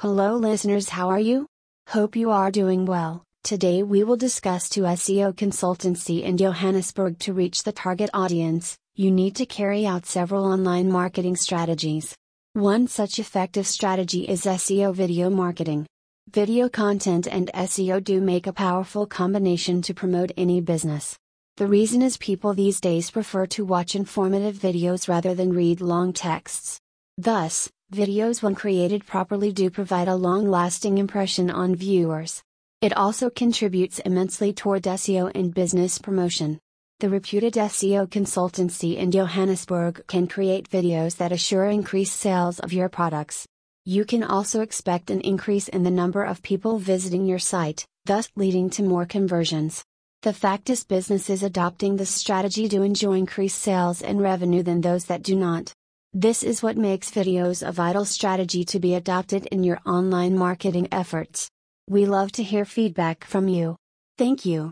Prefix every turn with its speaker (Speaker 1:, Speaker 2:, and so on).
Speaker 1: Hello, listeners, how are you? Hope you are doing well. Today we will discuss two SEO consultancy in Johannesburg to reach the target audience. You need to carry out several online marketing strategies. One such effective strategy is SEO video marketing. Video content and SEO do make a powerful combination to promote any business. The reason is people these days prefer to watch informative videos rather than read long texts. Thus, videos when created properly do provide a long lasting impression on viewers. It also contributes immensely toward SEO and business promotion. The reputed SEO consultancy in Johannesburg can create videos that assure increased sales of your products. You can also expect an increase in the number of people visiting your site, thus leading to more conversions. The fact is, businesses adopting this strategy do enjoy increased sales and revenue than those that do not. This is what makes videos a vital strategy to be adopted in your online marketing efforts. We love to hear feedback from you. Thank you.